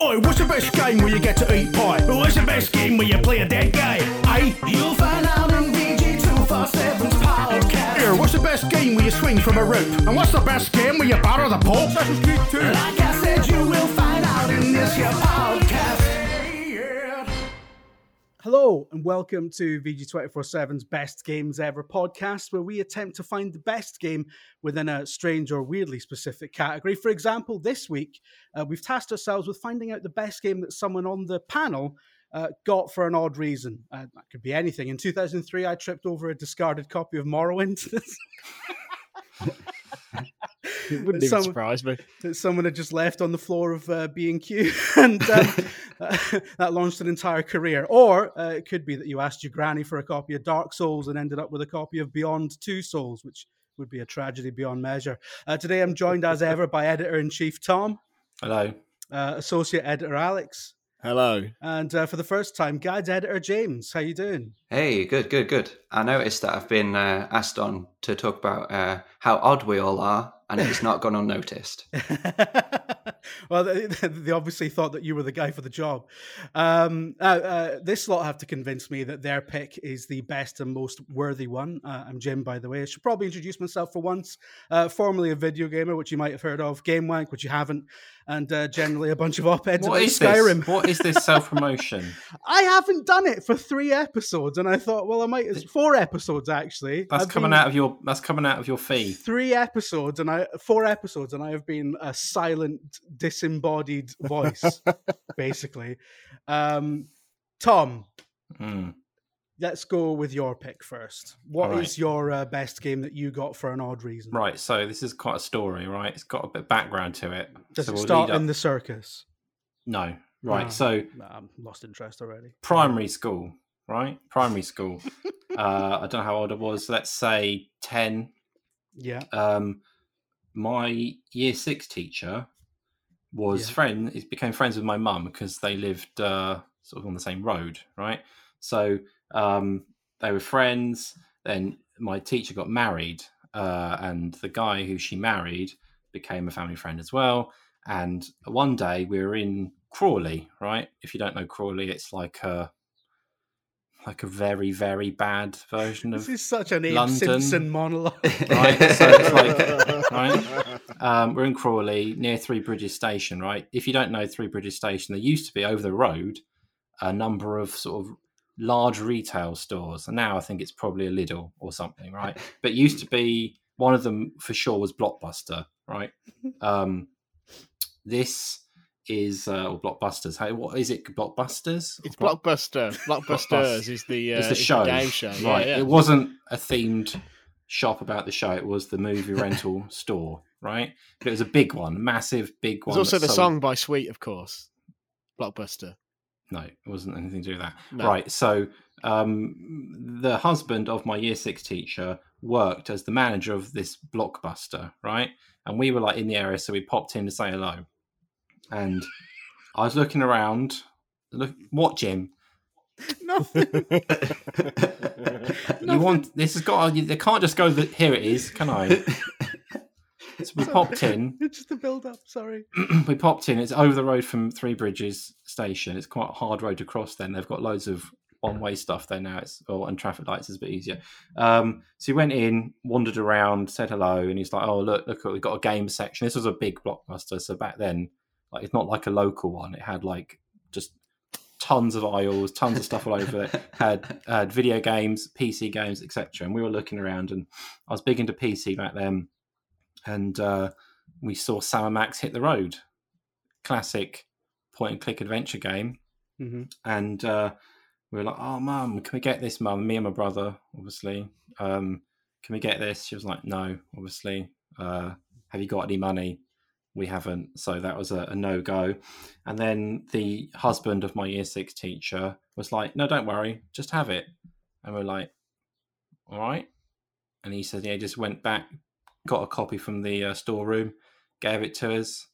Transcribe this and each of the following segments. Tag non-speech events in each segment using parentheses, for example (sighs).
Oi, what's the best game where you get to eat pie? What's the best game where you play a dead guy? Aye, you'll find out in VG247's podcast. Here, what's the best game where you swing from a rope? And what's the best game where you batter the Pope? Assassin's Creed 2. Like I said, you will find out in this your podcast. Hello and welcome to VG247's Best Games Ever podcast, where we attempt to find the best game within a strange or weirdly specific category. For example, this week uh, we've tasked ourselves with finding out the best game that someone on the panel uh, got for an odd reason. Uh, that could be anything. In 2003, I tripped over a discarded copy of Morrowind. (laughs) (laughs) (laughs) It wouldn't even Some- surprise me. that someone had just left on the floor of uh, B&Q (laughs) and um, (laughs) that launched an entire career. Or uh, it could be that you asked your granny for a copy of Dark Souls and ended up with a copy of Beyond Two Souls, which would be a tragedy beyond measure. Uh, today I'm joined as ever by editor-in-chief Tom, Hello. uh, associate editor Alex, Hello. and uh, for the first time, guides editor James. How you doing? Hey, good, good, good. I noticed that I've been uh, asked on to talk about uh, how odd we all are, and it's not gone (laughs) unnoticed. (laughs) well, they, (laughs) they obviously thought that you were the guy for the job. Um, uh, uh, this lot have to convince me that their pick is the best and most worthy one. Uh, I'm Jim, by the way. I should probably introduce myself for once. Uh, formerly a video gamer, which you might have heard of, Game Wank, which you haven't, and uh, generally a bunch of op-eds What about is Skyrim. this? What is this (laughs) self promotion? I haven't done it for three episodes, and I thought, well, I might. It's four episodes actually. That's I've coming out of your. That's coming out of your fee. three episodes and I four episodes and I have been a silent, disembodied voice, (laughs) basically. Um, Tom, Mm. let's go with your pick first. What is Alright. your uh, best game that you got for an odd reason? Right. So this is quite a story, right? It's got a bit of background to it. Does so it we'll start in the circus? No. Right. Ah. So Nah, I'm lost interest already. primary school, right? Primary school. uh, I don't know how old I was. Let's say ten. Yeah. um, my year six teacher was Yeah. friend. He became friends with my mum because they lived uh, sort of on the same road, right? So um, they were friends. Then my teacher got married, uh, and the guy who she married became a family friend as well. And one day we were in Crawley, right? If you don't know Crawley, it's like a like a very very bad version of This is such an Abe Simpson monologue. (laughs) right? So it's like, right? Um, we're in Crawley near Three Bridges Station, right? If you don't know Three Bridges Station, there used to be over the road a number of sort of large retail stores, and now I think it's probably a Lidl or something, right? But used to be one of them for sure was Blockbuster, right? (laughs) Um, this is uh, or Blockbusters. Hey, what is it? Blockbusters? It's Block- Blockbuster. (laughs) Blockbusters is the uh, it's the show, game show. Right? yeah. It wasn't a themed shop about the show. It was the movie (laughs) rental store, right? But it was a big one, massive, big one. There's also the sold- song by Sweet, of course. Blockbuster. No, it wasn't anything to do with that. No. Right. So um, the husband of my year six teacher worked as the manager of this blockbuster, right? And we were like in the area, so we popped in to say hello. And I was looking around. Look, what, Jim? Nothing. (laughs) You want this has got? They can't just go. The, here it is. Can I? So we popped in. It's (laughs) just a build up. Sorry. (clears throat) we popped in. It's over the road from Three Bridges station. It's quite a hard road to cross. Then they've got loads of one-way stuff there now. It's oh, and traffic lights is a bit easier. Um, so he went in, wandered around, said hello, and he's like, "Oh, look, look, we've got a game section." This was a big blockbuster. So back then, like, it's not like a local one. It had like just tons of aisles, tons of stuff all over it. (laughs) Had had video games, PC games, etc. And we were looking around, and I was big into PC back then, and uh, we saw Sam Max hit the road, classic point and click adventure game, hmm and uh, we were like, "Oh, mum, can we get this, mum?" Me and my brother, obviously. Um, can we get this? She was like, "No, obviously. Uh, have you got any money?" We haven't. So that was a, a no go. And then the husband of my year six teacher was like, no, don't worry, just have it. And we're like, all right. And he said, yeah, just went back, got a copy from the uh, storeroom, gave it to us,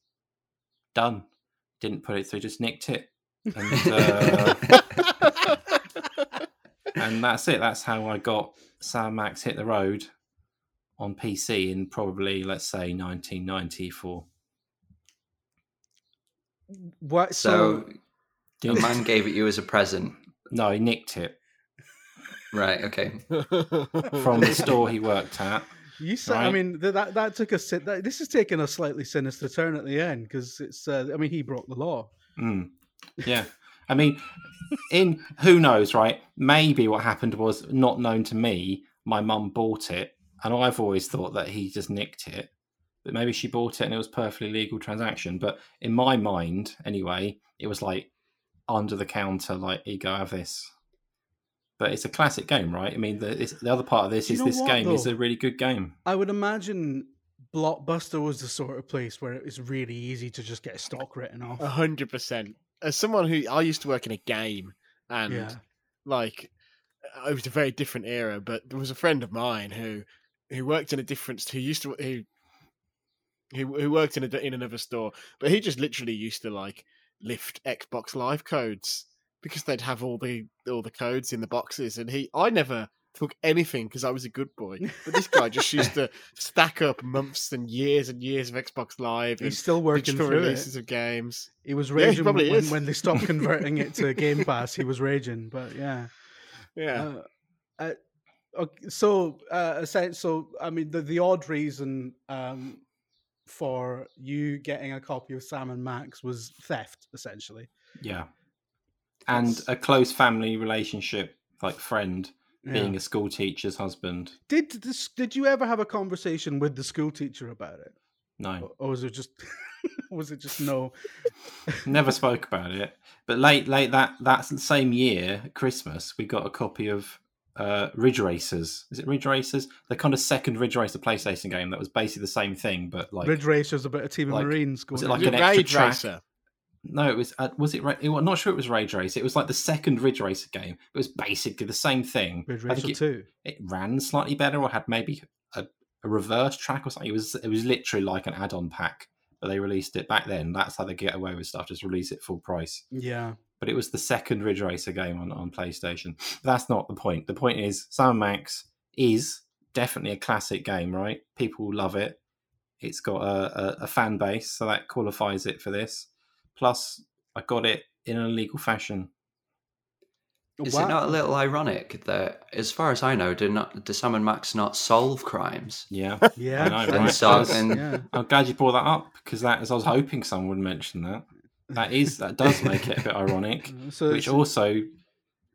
done. Didn't put it through, just nicked it. And, uh, (laughs) and that's it. That's how I got Sam Max Hit the Road on PC in probably, let's say, 1994. What? So, So, your (laughs) man gave it you as a present. No, he nicked it Right, okay. (laughs) from the store he worked at. you said. I mean, that that took a. That, this is taking a slightly sinister turn at the end because it's. Uh, I mean, he broke the law. Mm. Yeah. I mean, in who knows, right? Maybe what happened was not known to me. My mum bought it, and I've always thought that he just nicked it. But maybe she bought it and it was perfectly legal transaction. But in my mind, anyway, it was like under the counter, like, here you go, have this. But it's a classic game, right? I mean, the, it's, the other part of this you is this what, game is a really good game. I would imagine Blockbuster was the sort of place where it's really easy to just get a stock written off. A hundred percent. As someone who I used to work in a game, and Yeah. like it was a very different era, but there was a friend of mine who who worked in a different who used to who who, who worked in a in another store, but he just literally used to like lift Xbox Live codes because they'd have all the all the codes in the boxes, and he I never took anything because I was a good boy, but this guy just used to (laughs) stack up months and years and years of Xbox Live He's still working through releases it. of games. He was Yeah, he raging when, when they stopped (laughs) converting it to Game Pass. He was raging, but yeah. Yeah. Uh, uh, okay, so, uh, so I mean, the the odd reason um, for you getting a copy of Sam and Max was theft, essentially. Yeah. And a close family relationship, like friend, being Yeah. a school teacher's husband. Did this? Did you ever have a conversation with the school teacher about it, No. or was it just? (laughs) was it just no? (laughs) Never spoke about it. But late, late that that same year, Christmas, we got a copy of uh, Ridge Racers. Is it Ridge Racers? The kind of second Ridge Racer PlayStation game that was basically the same thing, but like Ridge Racer's about a team of like- Marines going. was it like Your an extra Rage track? Racer. no, it was uh, was it? Ra- I'm not sure it was Rage Racer. It was like the second Ridge Racer game. It was basically the same thing. Ridge Racer it, Two? it ran slightly better or had maybe a, a reverse track or something. It was it was literally like an add-on pack, but they released it back then. That's how they get away with stuff. Just release it full price. Yeah. But it was the second Ridge Racer game on, on PlayStation. But that's not the point. The point is, Sam Max is definitely a classic game, right? People love it. It's got a, a, a fan base, so that qualifies it for this. Plus, I got it in an illegal fashion. Is Wow. it not a little ironic that, as far as I know, do not do Sam and Max not solve crimes? Yeah, Yeah. I know, fair right? so- enough. and- yeah. I'm glad you brought that up because that, as I was hoping someone would mention that. That is that does make it a bit ironic, (laughs) So which also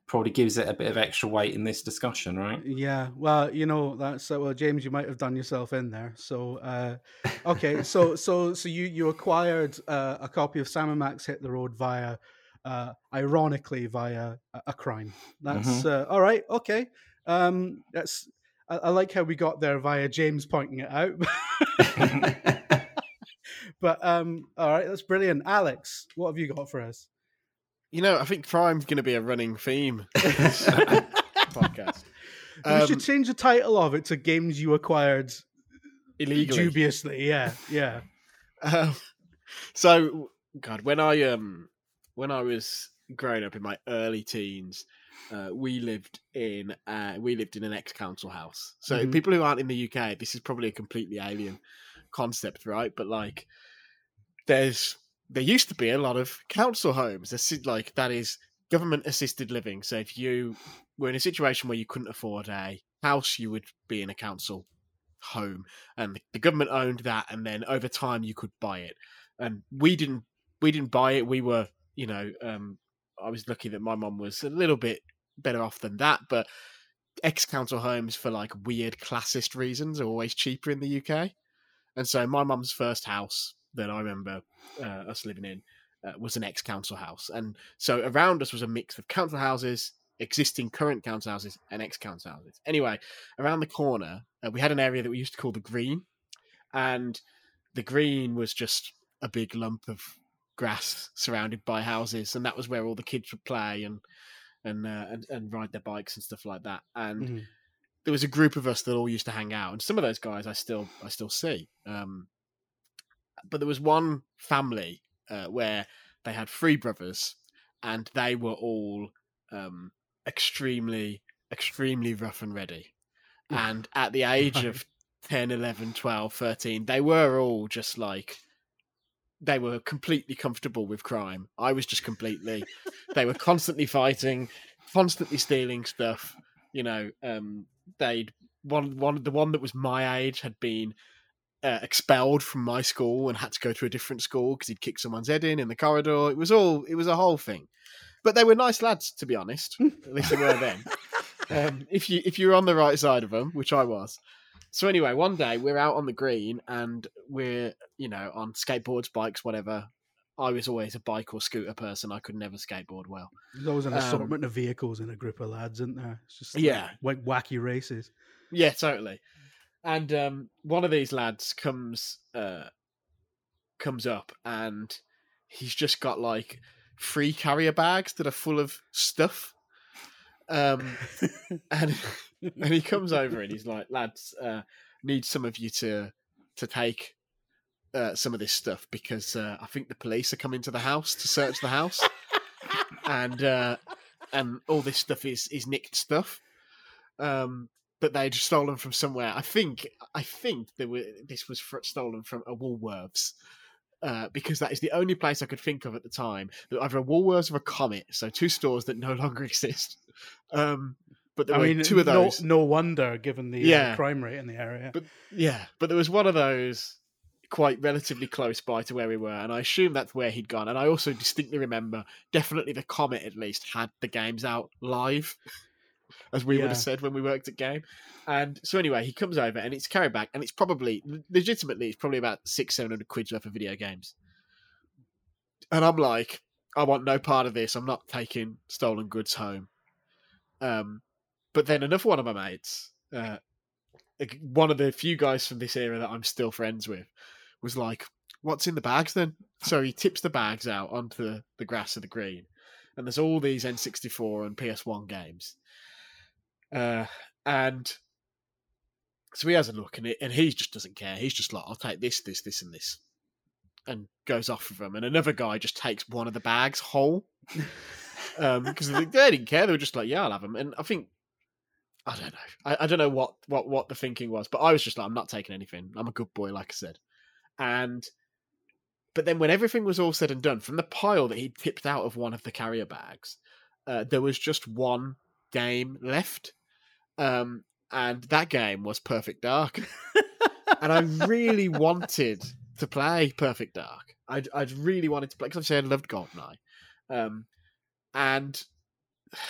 probably gives it a bit of extra weight in this discussion, right? Yeah, well, you know that's uh, well, James. You might have done yourself in there. So, uh, okay, so (laughs) so so you you acquired uh, a copy of Sam and Max Hit the Road via, uh, ironically via a, a crime. That's uh, all right. Okay, um, that's I, I like how we got there via James pointing it out. (laughs) but um, all right, that's brilliant. Alex, what have you got for us? You know, I think crime's going to be a running theme (laughs) of podcast. we Um, should change the title of it to "Games You Acquired illegally. Dubiously." Yeah, yeah. (laughs) Um, so, God, when I um when I was growing up in my early teens, uh, we lived in uh, we lived in an ex council house. So Mhm. people who aren't in the UK, this is probably a completely alien concept, right? But like, there's there used to be a lot of council homes. There's like that is government assisted living. So if you were in a situation where you couldn't afford a house, you would be in a council home, and the government owned that, and then over time you could buy it. And we didn't we didn't buy it. We were you know um, I was lucky that my mum was a little bit better off than that, but ex council homes for like weird classist reasons are always cheaper in the UK. And so my mum's first house that I remember uh, us living in uh, was an ex council house. And so around us was a mix of council houses, existing current council houses, and ex council houses. Anyway, around the corner, uh, we had an area that we used to call the Green. And the Green was just a big lump of grass surrounded by houses, and that was where all the kids would play and and uh, and, and ride their bikes and stuff like that. And Mhm. there was a group of us that all used to hang out, and some of those guys I still I still see. Um, but there was one family uh, where they had three brothers, and they were all um, extremely extremely rough and ready. And at the age of (laughs) 10, 11, 12, 13, they were all just like they were completely comfortable with crime. I was just completely they were constantly fighting, constantly stealing stuff. You know, um, they'd one one the one that was my age had been uh, expelled from my school and had to go to a different school because he'd kicked someone's head in in the corridor. It was all it was a whole thing. But they were nice lads, to be honest. At least they were then. (laughs) Um, if you if you're on the right side of them, which I was. So anyway, one day we're out on the green and we're you know on skateboards, bikes, whatever. I was always a bike or scooter person. I could never skateboard well. There's always an Um, assortment of vehicles in a group of lads, isn't there? It's just like Yeah. wa- wacky races. Yeah, totally. And um, one of these lads comes uh, comes up and he's just got like three carrier bags that are full of stuff. Um, (laughs) and and he comes over and he's like, "Lads, uh, need some of you to to take uh, some of this stuff because uh, I think the police are coming to the house to search the house, and uh, and all this stuff is is nicked stuff, um, but they'd stolen from somewhere. I think I think there were this was fr- stolen from a Woolworths." Uh, because that is the only place I could think of at the time. that Either a Woolworths or a Comet, so two stores that no (laughs) longer exist. Um, but there I were mean, two of those. no wonder given the uh, crime rate in the area. But yeah, but there was one of those quite relatively close by to where we were, and I assume that's where he'd gone. And I also distinctly remember, definitely the Comet at least had the games out live, as we would have said when we worked at Game. And so anyway, he comes over, and it's carried back, and it's probably legitimately, it's probably about six, seven hundred quid worth of video games. And I'm like, I want no part of this. I'm not taking stolen goods home. Um, but then another one of my mates, uh, one of the few guys from this era that I'm still friends with, was like, "What's in the bags then?" So he tips the bags out onto the, the grass of the green, and there's all these N64 and PS1 games. Uh, and so he has a look, and it, and he just doesn't care. He's just like, "I'll take this, this, this, and this," and goes off with them. And another guy just takes one of the bags whole. Um, because they, they didn't care. They were just like, "Yeah, I'll have them." And I think I don't know. I, I don't know what, what what the thinking was, but I was just like, I'm not taking anything. I'm a good boy, like I said. And but then when everything was all said and done, from the pile that he tipped out of one of the carrier bags, uh, there was just one game left, um, and that game was Perfect Dark. (laughs) and I really wanted to play Perfect Dark. I'd I'd really wanted to play because obviously I loved GoldenEye, um, and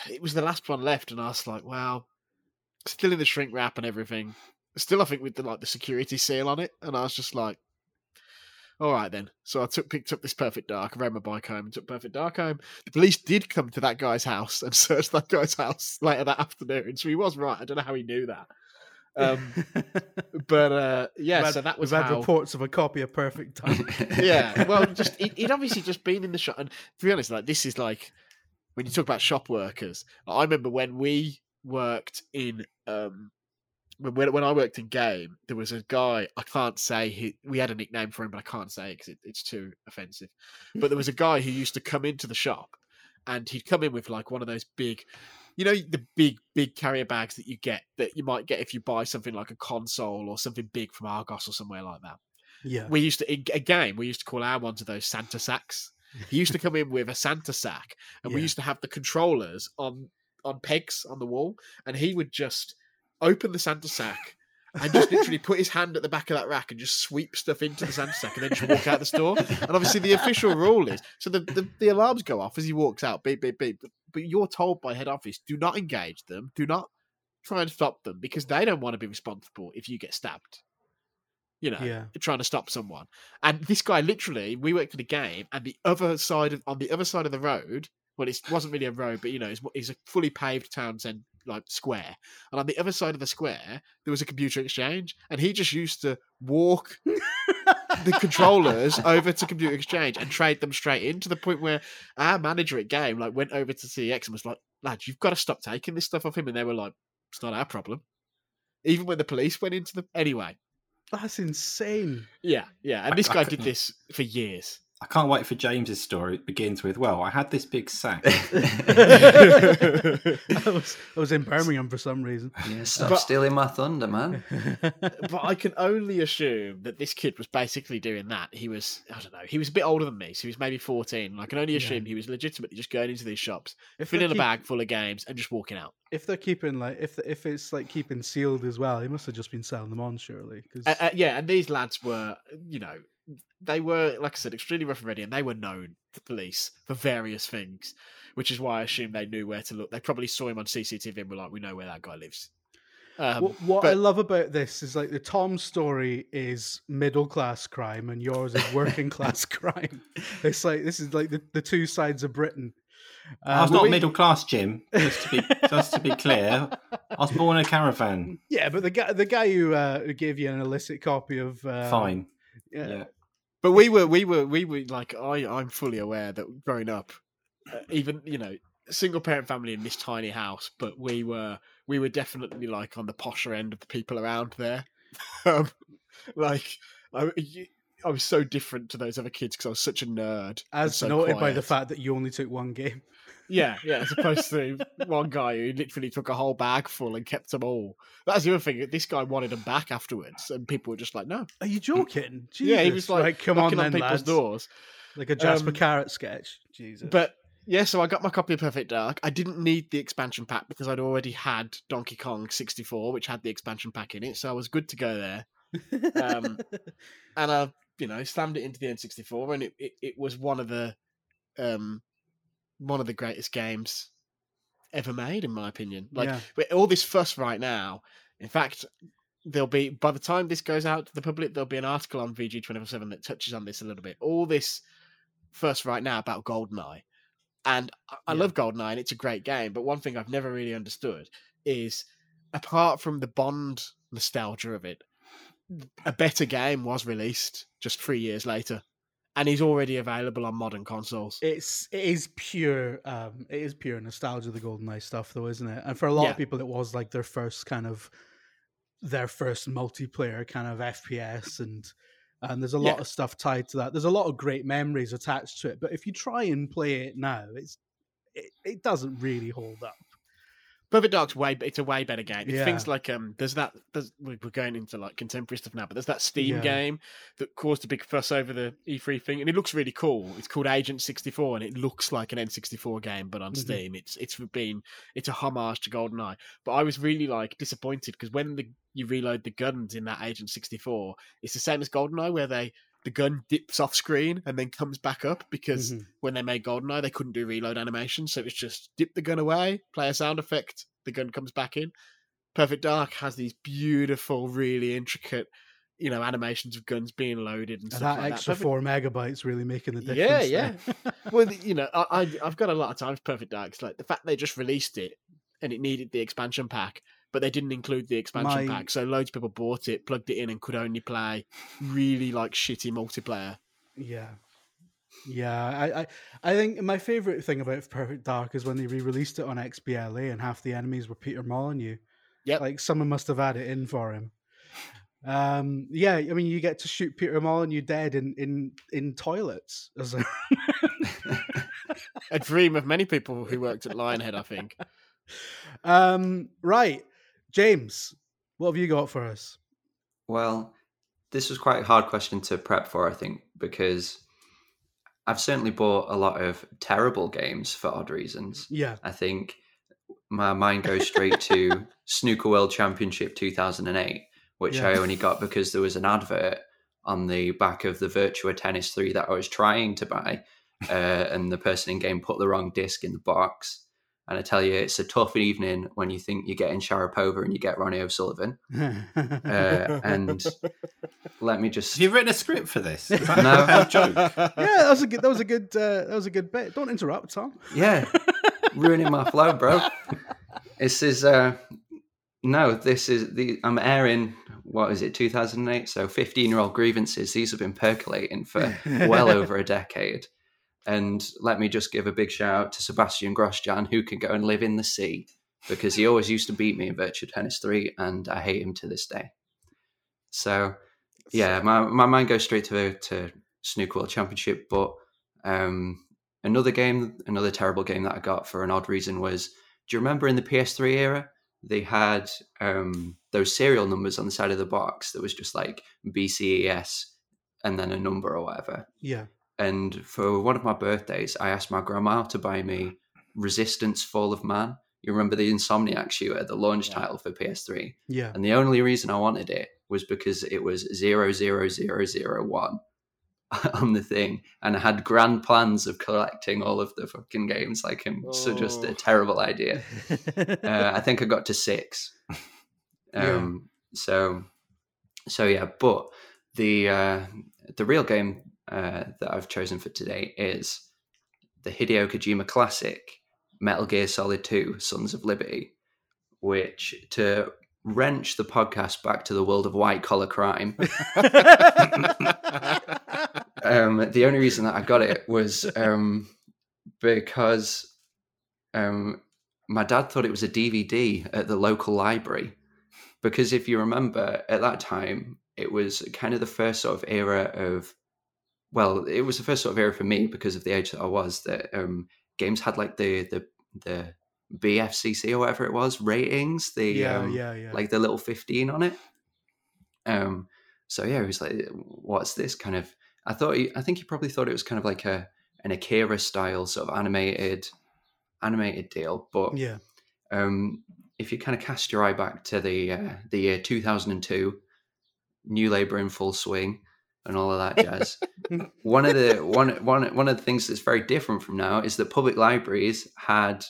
it was the last one left, and I was like, well, still in the shrink wrap and everything. Still, I think with the like the security seal on it, and I was just like, all right then. So I took picked up this Perfect Dark, rode my bike home, and took Perfect Dark home. The police did come to that guy's house and (laughs) search that guy's house later that afternoon, so he was right. I don't know how he knew that. Um, (laughs) but uh, yeah, had- so that was we've had how reports of a copy of Perfect Time. (laughs) yeah, well, just he'd, he'd obviously just been in the shop, and to be honest, like this is like when you talk about shop workers. I remember when we worked in um when when I worked in game, there was a guy I can't say he we had a nickname for him, but I can't say it because it, it's too offensive. But there was a guy who used to come into the shop, and he'd come in with like one of those big. You know the big, big carrier bags that you get that you might get if you buy something like a console or something big from Argos or somewhere like that yeah. we used to in a game we used to call our ones of those Santa sacks. He used to come in with a Santa sack, and we used to have the controllers on on pegs on the wall, and he would just open the Santa sack and just literally put his hand at the back of that rack and just sweep stuff into the Santa sack, and then just walk out the store. And obviously, the official rule is so the, the, the alarms go off as he walks out, beep beep beep. But, but you're told by head office, do not engage them, do not try and stop them because they don't want to be responsible if you get stabbed. You know, Yeah. trying to stop someone. And this guy literally, we worked at a game, and the other side of on the other side of the road, well, it wasn't really a road, but you know, it's, it's a fully paved town centre like square. And on the other side of the square, there was a computer exchange, and he just used to walk the controllers (laughs) over to Computer Exchange and trade them straight in to the point where our manager at game like went over to CEX and was like, "Lads, you've got to stop taking this stuff off him." And they were like, "It's not our problem." Even when the police went into the anyway, That's insane. yeah, yeah. And I- this guy did this for years. I can't wait for James's story. It begins with, "Well, I had this big sack." (laughs) (laughs) I was, I was in Birmingham for some reason. Yeah, stop But- stealing my thunder, man. (laughs) but I can only assume that this kid was basically doing that. He was, I don't know, he was a bit older than me, so he was maybe 14. I can only Yeah. assume he was legitimately just going into these shops, If filling they're a bag full of games, and just walking out. If they're keeping like if if it's like keeping sealed as well, he must have just been selling them on surely. 'cause- Uh, uh, yeah, and these lads were, you know, they were, like I said, extremely rough and ready, and they were known to police for various things, which is why I assume they knew where to look. They probably saw him on CCTV and were like, we know where that guy lives. Um, what what I love about this is like the Tom story is middle class crime and yours is working class (laughs) crime. It's like this is like the, the two sides of Britain. I was Um, not we- middle class, Jim. Just to be (laughs) just to be clear, I was born in a caravan. Yeah, but the guy the guy who uh, who gave you an illicit copy of uh, Fine. yeah, Yeah. But we were, we were, we were like, I, I'm fully aware that growing up, uh, even you know, single parent family in this tiny house, but we were, we were definitely like on the posher end of the people around there. (laughs) um, like, I, you- I was so different to those other kids because I was such a nerd. as so noted by the fact that you only took one game. Yeah, (laughs) yeah, as opposed to one guy who literally took a whole bag full and kept them all. That's the other thing. This guy wanted them back afterwards, and people were just like, "No." Are you joking? yeah, he was like, right, come on knocking then, people's lads. doors. Like a Jasper Um, Carrott sketch. Jesus. But yeah, so I got my copy of Perfect Dark. I didn't need the expansion pack because I'd already had Donkey Kong 64, which had the expansion pack in it, so I was good to go there. um, (laughs) And I, you know, slammed it into the N64, and it, it, it was one of the um, one of the greatest games ever made, in my opinion. Like Yeah. all this fuss right now. In fact, there'll be by the time this goes out to the public, there'll be an article on VG twenty four seven that touches on this a little bit. All this fuss right now about Goldeneye, and I, I Yeah. love Goldeneye, and it's a great game. But one thing I've never really understood is, apart from the Bond nostalgia of it, a better game was released just three years later, and he's already available on modern consoles. It's it is pure um it is pure nostalgia the GoldenEye stuff though, isn't it? And for a lot Yeah. of people it was like their first kind of their first multiplayer kind of FPS and and there's a lot Yeah. of stuff tied to that. There's a lot of great memories attached to it, but if you try and play it now, it's it, it doesn't really hold up. Perfect Dark's way it's a way better game. It's Yeah. things like um there's that there's, we- we're going into like contemporary stuff now, but there's that Steam Yeah. game that caused a big fuss over the E3 thing, and it looks really cool. It's called Agent 64, and it looks like an N64 game, but on Mhm. Steam. It's it's been it's a homage to GoldenEye. But I was really like disappointed because when the you reload the guns in that Agent 64, it's the same as GoldenEye where they the gun dips off screen and then comes back up because Mhm. when they made GoldenEye, they couldn't do reload animation, so it's just dip the gun away, play a sound effect, the gun comes back in. Perfect Dark has these beautiful, really intricate, you know, animations of guns being loaded and And stuff that like extra that. four megabytes really making the difference. yeah. yeah. (laughs) well, you know, I, I I've got a lot of times Perfect Dark. It's like the fact they just released it and it needed the expansion pack, but they didn't include the expansion My- pack, so loads of people bought it, plugged it in, and could only play really like shitty multiplayer. Yeah. Yeah, I, I, I think my favorite thing about Perfect Dark is when they re-released it on XBLA and half the enemies were Peter Molyneux. Yeah, Like someone must have had it in for him. Um, yeah, I mean, you get to shoot Peter Molyneux dead in in in toilets. as a- (laughs) A dream of many people who worked at Lionhead, I think. (laughs) um, right, James, what have you got for us? Well, this was quite a hard question to prep for, I think, because I've certainly bought a lot of terrible games for odd reasons. Yeah, I think my mind goes straight to (laughs) Snooker World Championship 2008, which Yeah. I only got because there was an advert on the back of the Virtua Tennis 3 that I was trying to buy, uh, and the person in game put the wrong disc in the box. And I tell you, it's a tough evening when you think you're getting Sharapova and you get Ronnie O'Sullivan. (laughs) Uh, and let me just—you've you written a script for this? No. a joke? (laughs) yeah, that was a good. That was a good. Uh, that was a good bit. Don't interrupt, Tom. yeah ruining my flow bro this is uh no this is the i'm airing what is it, 2008? So 15 year old grievances. These have been percolating for well over a decade. And let me just give a big shout out to Sebastian Grosjean, who can go and live in the sea because he always used to beat me in Virtua Tennis 3, and I hate him to this day. So, yeah, my, my mind goes straight to to Snooker World Championship. But um, another game, another terrible game that I got for an odd reason was do you remember in the PS3 era? They had um, those serial numbers on the side of the box that was just like BCES and then a number or whatever. Yeah. And for one of my birthdays, I asked my grandma to buy me Resistance Fall of Man. You remember the Insomniac shooter, the launch Yeah. title for PS3? Yeah. And the only reason I wanted it was because it was 00001 (laughs) on the thing. And I had grand plans of collecting all of the fucking games. Like, I'm so just a Oh. terrible idea. (laughs) Uh, I think I got to six. Yeah. Um, So, so yeah, but the uh, the real game uh, that I've chosen for today is the Hideo Kojima classic Metal Gear Solid 2 Sons of Liberty, which to wrench the podcast back to the world of white collar crime. (laughs) um, the only reason that I got it was um, because um, my dad thought it was a DVD at the local library. Because if you remember, at that time, it was kind of the first sort of era of, well, it was the first sort of era for me because of the age that I was that um, games had like the the the BFCC or whatever it was ratings, the yeah, um, yeah, yeah. like the little 15 on it. Um, so yeah, it was like, what's this kind of, I thought, he, I think he probably thought it was kind of like a, an Akira style sort of animated, animated deal. But yeah. um, if you kind of cast your eye back to the, uh, the year 2002, new labor in full swing and all of that (laughs) jazz. one of the one one one of the things that's very different from now is that public libraries had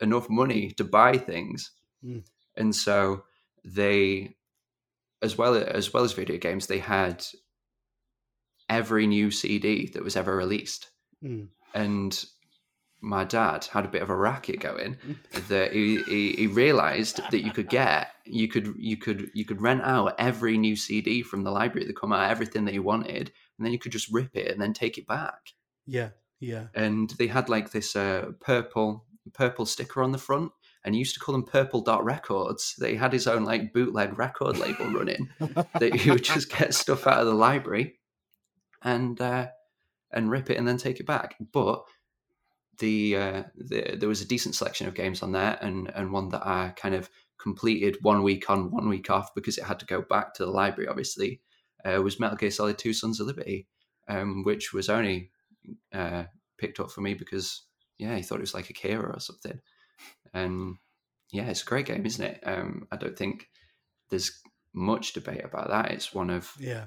enough money to buy things, Mm. and so they, as well as well as video games, they had every new CD that was ever released, Mm. and my dad had a bit of a racket going that he, he, he realized that you could get you could you could you could rent out every new CD from the library that come out everything that you wanted and then you could just rip it and then take it back Yeah. Yeah. and they had like this uh, purple purple sticker on the front and he used to call them purple dot records they had his own like bootleg record label running (laughs) that he would just get stuff out of the library and uh, and rip it and then take it back but the, uh, the there was a decent selection of games on there and and one that I kind of completed one week on one week off because it had to go back to the library obviously uh, was Metal Gear Solid 2 Sons of Liberty um, which was only uh, picked up for me because yeah he thought it was like a Akira or something. And yeah it's a great game isn't it? Um, I don't think there's much debate about that. It's one of Yeah.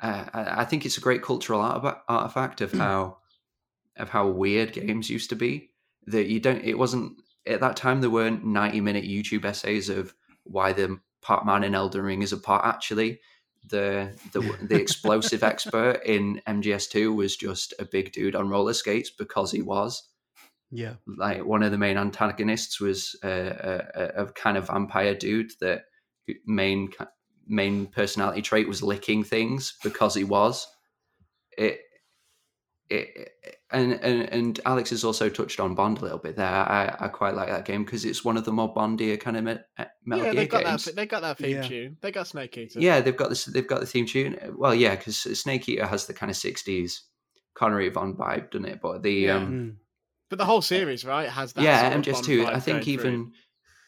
uh, I I think it's a great cultural artifa- artifact of how of how weird games used to be. That you don't. It wasn't at that time. There weren't ninety minute YouTube essays of why the part man in Elden Ring is a part. Actually, the the the explosive (laughs) expert in MGS2 was just a big dude on roller skates because he was Yeah. like one of the main antagonists was a, a, a kind of vampire dude that main main personality trait was licking things because he was it it and and, and Alex has also touched on Bond a little bit there. I, I quite like that game because it's one of the more Bondier kind of me, Metal yeah, Gear they got games. that. They got that theme Yeah. tune. They got Snake Eater. Yeah, they've got this. They've got the theme tune. Well, yeah, because Snake Eater has the kind of '60s Connery Bond vibe, doesn't it? But the Yeah. um, Mm. but the whole series, right, has that. yeah, sort of MGS2. I think going through. even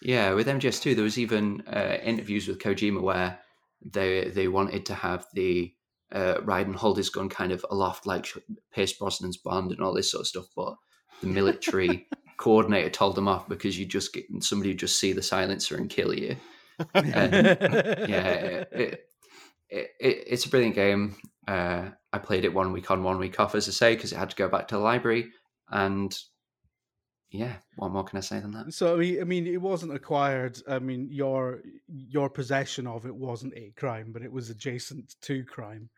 yeah, with MGS2, there was even uh, interviews with Kojima where they they wanted to have the uh, ride and hold his gun kind of aloft like Pierce Brosnan's Bond and all this sort of stuff, but the military (laughs) coordinator told them off because you just get somebody would just see the silencer and kill you. (laughs) yeah, it, it, it, it's a brilliant game. Uh, I played it one week on, one week off, as I say, because it had to go back to the library. And yeah, what more can I say than that? So I mean, I mean, it wasn't acquired. I mean, your your possession of it wasn't a crime, but it was adjacent to crime.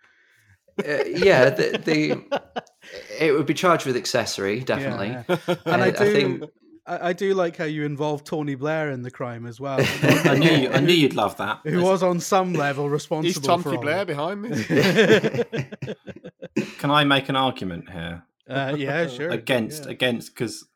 Uh, yeah, the, the (laughs) it would be charged with accessory, definitely. Yeah. And Uh, I do, think I, I do like how you involved Tony Blair in the crime as well. (laughs) I knew you, I knew you'd love that. Who was on some level responsible He's for Tonky all Blair of behind me. (laughs) Can I make an argument here uh, yeah, sure. against yeah. against because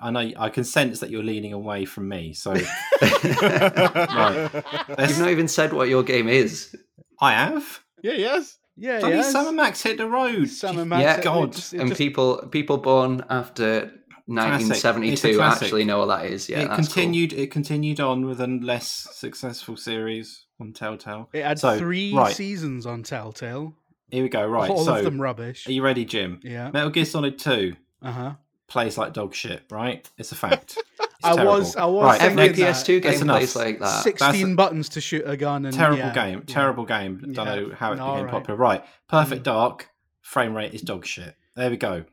I know I can sense that you're leaning away from me. So (laughs) right, You've not even said what your game is. I have. yeah, yes. Yeah, Bloody yes. Sam and Max hit the road. Summer Max, Yeah, God. it just- it and just- people people born after 1972 classic. actually know what that is. Yeah, it that's cool. continued. It continued on with a less successful series on Telltale. It had So, three right. seasons on Telltale. Here we go. Right. all so, of them rubbish. are you ready, Jim? Yeah. Metal Gear Solid Two Uh huh. Plays like dog shit. Right? It's a (laughs) fact. It's I terrible. was- I was right, thinking Every that. PS2 That's game enough. plays like that. Sixteen buttons to shoot a gun and terrible yeah, game. yeah. Terrible game. Don't Yeah. know how it All became right. popular. Right. Perfect Mm. Dark frame rate is dog shit. There we go.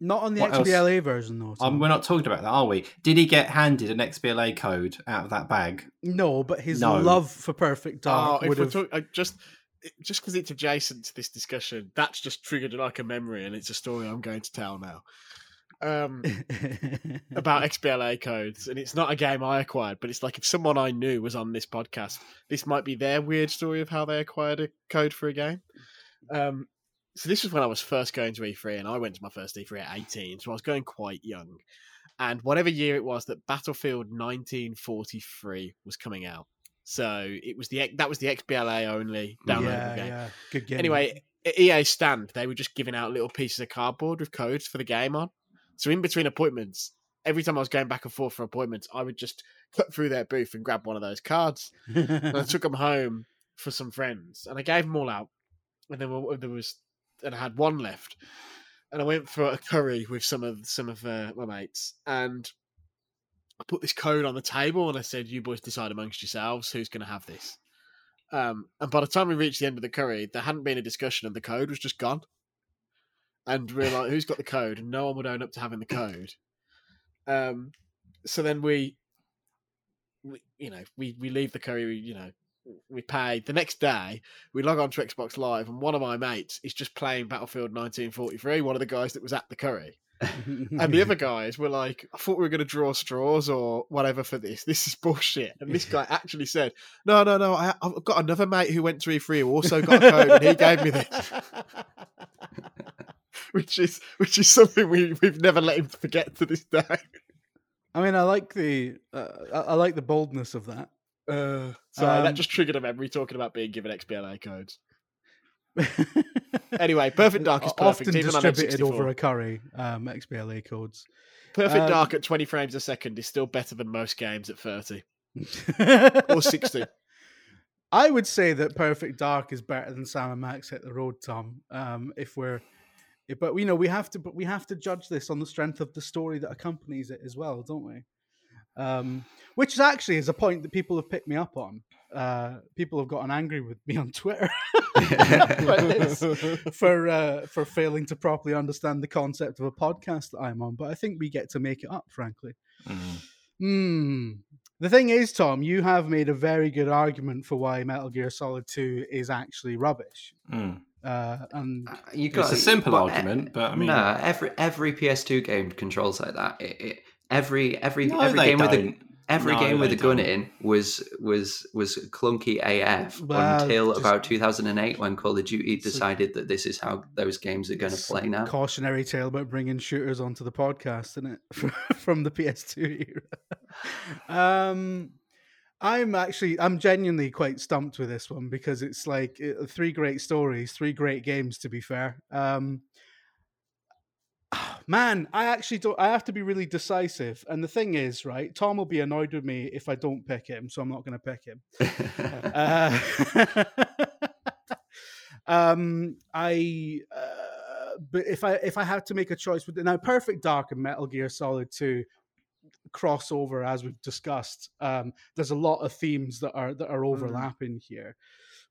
Not on the What else? XBLA version though. Um, we're not talking about that, are we? Did he get handed an XBLA code out of that bag? No, but his No. love for Perfect Dark oh, if would we're have. talk- I just it- just because it's adjacent to this discussion, that's just triggered like a memory, and it's a story I'm going to tell now. Um, (laughs) about XBLA codes, and it's not a game I acquired, but it's like if someone I knew was on this podcast, this might be their weird story of how they acquired a code for a game. Um, so this was when I was first going to E3, and I went to my first E3 at 18, so I was going quite young. And whatever year it was that Battlefield 1943 was coming out, so it was the that was the XBLA only downloadable yeah, game. yeah, good game. Anyway, at EA stand, they were just giving out little pieces of cardboard with codes for the game on. So in between appointments, every time I was going back and forth for appointments, I would just cut through their booth and grab one of those cards. And I (laughs) took them home for some friends, and I gave them all out. And then there was, and I had one left, and I went for a curry with some of some of uh, my mates, and I put this code on the table, and I said, "You boys decide amongst yourselves who's going to have this." Um, and by the time we reached the end of the curry, there hadn't been a discussion, and the code was just gone. And we are like, "Who's got the code?" And no one would own up to having the code. Um, so then we, we, you know, we we leave the curry. We, you know, we pay. The next day, we log on to Xbox Live, and one of my mates is just playing Battlefield 1943. One of the guys that was at the curry, (laughs) and the other guys were like, I thought we were going to draw straws or whatever for this. This is bullshit. And this guy (laughs) actually said, No, no, no. I, I've got another mate who went to E3 who also got a code and he gave me this. (laughs) which is which is something we, we've never let him forget to this day. I mean, I like the uh, I I like the boldness of that. Uh, so that Um, just triggered a memory talking about being given XBLA codes. (laughs) Anyway, Perfect Dark is perfect. Often even distributed N64. over a curry. Um, XBLA codes. Perfect um, Dark at 20 frames a second is still better than most games at 30 (laughs) or 60. I would say that Perfect Dark is better than Sam and Max hit the road, Tom. Um, if we're, but you know, we have to, but we have to judge this on the strength of the story that accompanies it as well, don't we? Um, which is actually is a point that people have picked me up on. Uh, people have gotten angry with me on Twitter for, (laughs) (laughs) for uh, for failing to properly understand the concept of a podcast that I'm on. But I think we get to make it up, frankly. Mm. Hmm. The thing is, Tom, you have made a very good argument for why Metal Gear Solid 2 is actually rubbish. Mm. Uh, and You It's a simple but, argument, but I mean- no, every every PS2 game controls like that. It, it, every every No, every they game with a don't. Every No, game with a gun in was was was clunky AF Well, until just- about 2008 when Call of Duty decided that this is how those games are going to play now. Cautionary tale about bringing shooters onto the podcast, isn't it? (laughs) From the PS2 era. um, I'm actually, I'm genuinely quite stumped with this one because it's like uh, three great stories, three great games, to be fair. Um, (sighs) man, I actually don't. I have to be really decisive. And the thing is, right, Tom will be annoyed with me if I don't pick him, so I'm not going to pick him. (laughs) Uh, (laughs) um, I. Uh, but if I if I had to make a choice with now, Perfect Dark and Metal Gear Solid Two crossover as we've discussed. Um, there's a lot of themes that are that are overlapping here,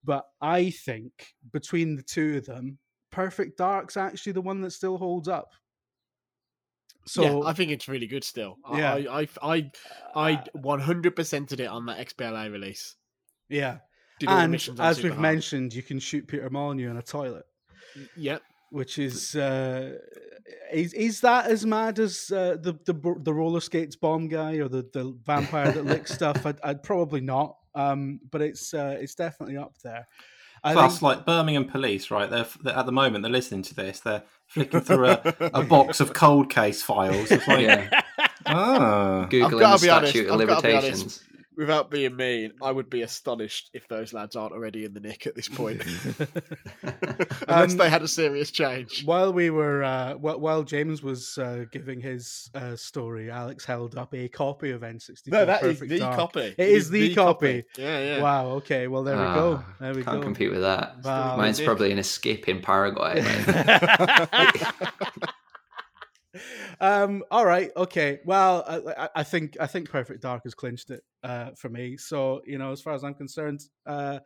but I think between the two of them, Perfect Dark's actually the one that still holds up. So yeah, I think it's really good still. Yeah. I, I, I, I 100%ed it on that XBLA release. yeah, Did and as super we've hard. mentioned, you can shoot Peter Molyneux in a toilet. Yep. which is uh, is is that as mad as uh, the the the roller skates bomb guy or the, the vampire that licks (laughs) stuff? I'd, I'd, probably not. Um, but it's uh, it's definitely up there. I Plus, think... like Birmingham police, right? They're, they're, at the moment they're listening to this. They're flicking through a, a box of cold case files. It's like, yeah. ah. Googling the statute of limitations without being mean, I would be astonished if those lads aren't already in the nick at this point, (laughs) (laughs) (laughs) unless um, they had a serious change. While we were, uh, while James was uh, giving his uh, story, Alex held up a copy of N64. No, that Perfect is the Dark. copy. It, it is, the, the copy. copy. Yeah, yeah. Wow. Okay. Well, there we go. Ah, there we can't go. compete with that. Wow. Mine's probably an escape in Paraguay. Um, all right, okay. Well, I, I, think I think Perfect Dark has clinched it uh, for me. So you know, as far as I'm concerned, uh,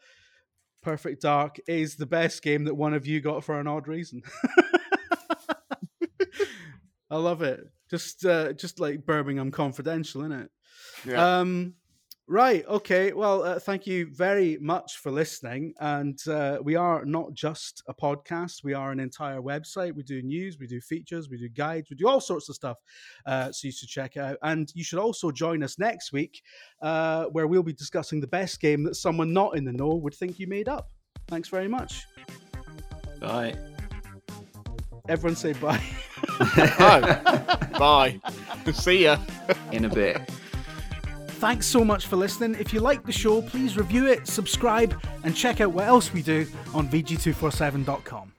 Perfect Dark is the best game that one of you got for an odd reason. (laughs) I love it. Just uh, just like Birmingham Confidential, isn't it? Yeah. Um, Right. Okay. Well, uh, thank you very much for listening. And uh, we are not just a podcast, we are an entire website. We do news, we do features, we do guides, we do all sorts of stuff. Uh, so you should check out. And you should also join us next week, uh, where we'll be discussing the best game that someone not in the know would think you made up. Thanks very much. Bye. Everyone say bye. (laughs) bye. bye. See ya. In a bit. Thanks so much for listening. If you like the show, please review it, subscribe, and check out what else we do on VG247.com.